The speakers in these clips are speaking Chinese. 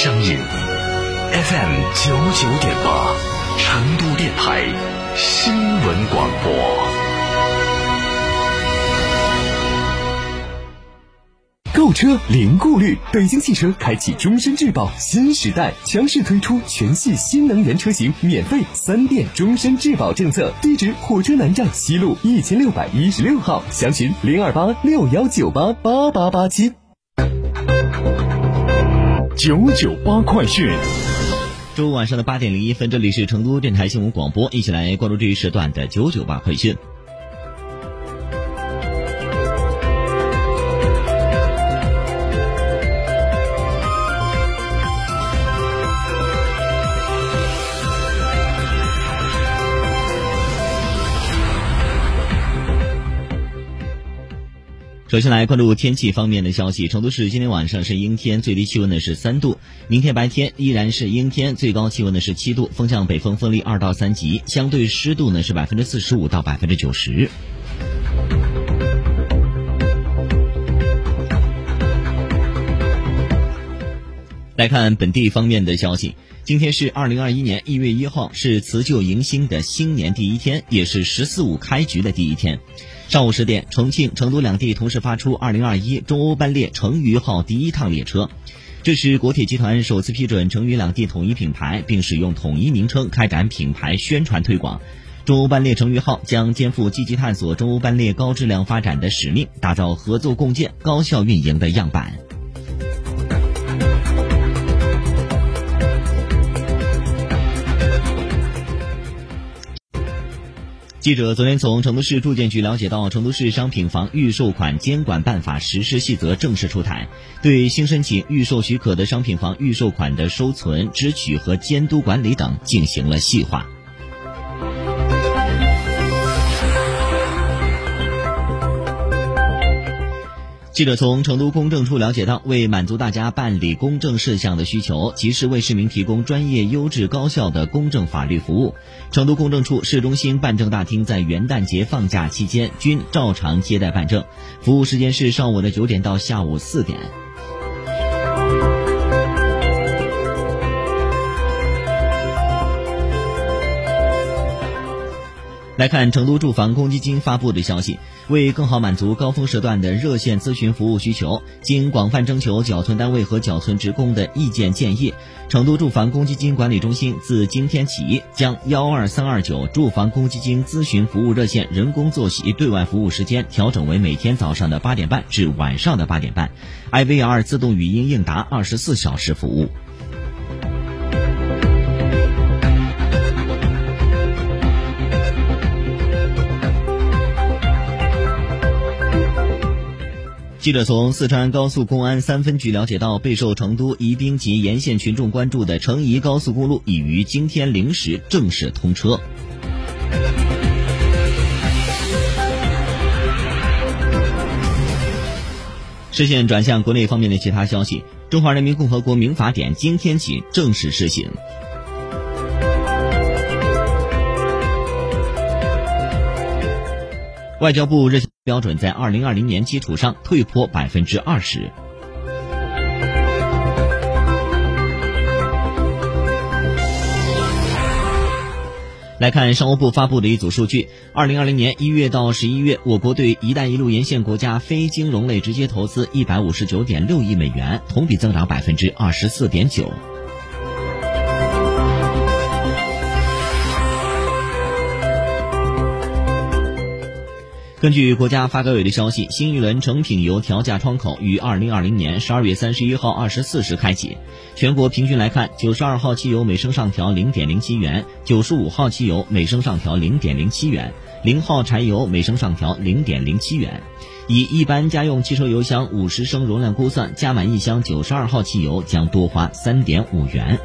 声音 FM 九九点八，成都电台新闻广播。购车零顾虑，北京汽车开启终身质保新时代，强势推出全系新能源车型免费三电终身质保政策。地址：火车南站西路一千六百一十六号，详询零二八六幺九八八八八七。九九八快讯。周五晚上的八点零一分，这里是成都电台新闻广播，一起来关注这一时段的九九八快讯。首先来关注天气方面的消息。成都市今天晚上是阴天，最低气温呢是三度；明天白天依然是阴天，最高气温呢是七度，风向北风，风力二到三级，相对湿度呢是百分之四十五到百分之九十。来看本地方面的消息，今天是二零二一年一月一号，是辞旧迎新的新年第一天，也是“十四五”开局的第一天。上午十点，重庆、成都两地同时发出2021中欧班列成渝号第一趟列车，这是国铁集团首次批准成渝两地统一品牌，并使用统一名称开展品牌宣传推广。中欧班列成渝号将肩负积极探索中欧班列高质量发展的使命，打造合作共建、高效运营的样板。记者昨天从成都市住建局了解到，成都市商品房预售款监管办法实施细则正式出台，对新申请预售许可的商品房预售款的收存、支取和监督管理等进行了细化。记者从成都公证处了解到，为满足大家办理公证事项的需求，及时为市民提供专业、优质、高效的公证法律服务，成都公证处市中心办证大厅在元旦节放假期间均照常接待办证，服务时间是上午的九点到下午四点。来看成都住房公积金发布的消息，为更好满足高峰时段的热线咨询服务需求，经广泛征求缴存单位和缴存职工的意见建议，成都住房公积金管理中心自今天起将幺二三二九住房公积金咨询服务热线人工作息对外服务时间调整为每天早上的八点半至晚上的八点半，IVR 自动语音应答二十四小时服务。记者从四川高速公安三分局了解到，备受成都宜宾及沿线群众关注的成宜高速公路已于今天零时正式通车。视线转向国内方面的其他消息，《中华人民共和国民法典》今天起正式施行。外交部热线标准在二零二零年基础上退坡百分之二十。来看商务部发布的一组数据：二零二零年一月到十一月，我国对“一带一路”沿线国家非金融类直接投资一百五十九点六亿美元，同比增长百分之二十四点九。根据国家发改委的消息，新一轮成品油调价窗口于二零二零年十二月三十一号二十四时开启。全国平均来看，九十二号汽油每升上调零点零七元，九十五号汽油每升上调零点零七元，零号柴油每升上调零点零七元。以一般家用汽车油箱五十升容量估算，加满一箱九十二号汽油将多花三点五元。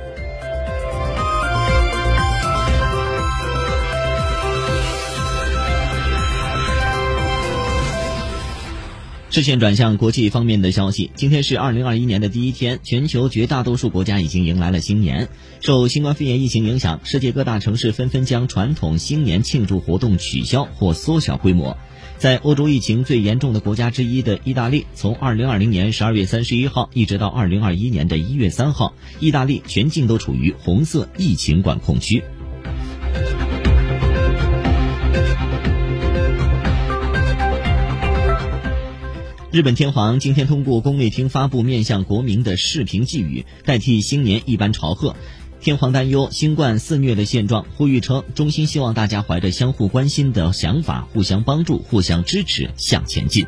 视线转向国际方面的消息，今天是二零二一年的第一天，全球绝大多数国家已经迎来了新年。受新冠肺炎疫情影响，世界各大城市纷纷将传统新年庆祝活动取消或缩小规模。在欧洲疫情最严重的国家之一的意大利，从二零二零年十二月三十一号一直到二零二一年的一月三号，意大利全境都处于红色疫情管控区。日本天皇今天通过宫内厅发布面向国民的视频寄语，代替新年一般朝贺。天皇担忧新冠肆虐的现状，呼吁称衷心希望大家怀着相互关心的想法，互相帮助、互相支持向前进。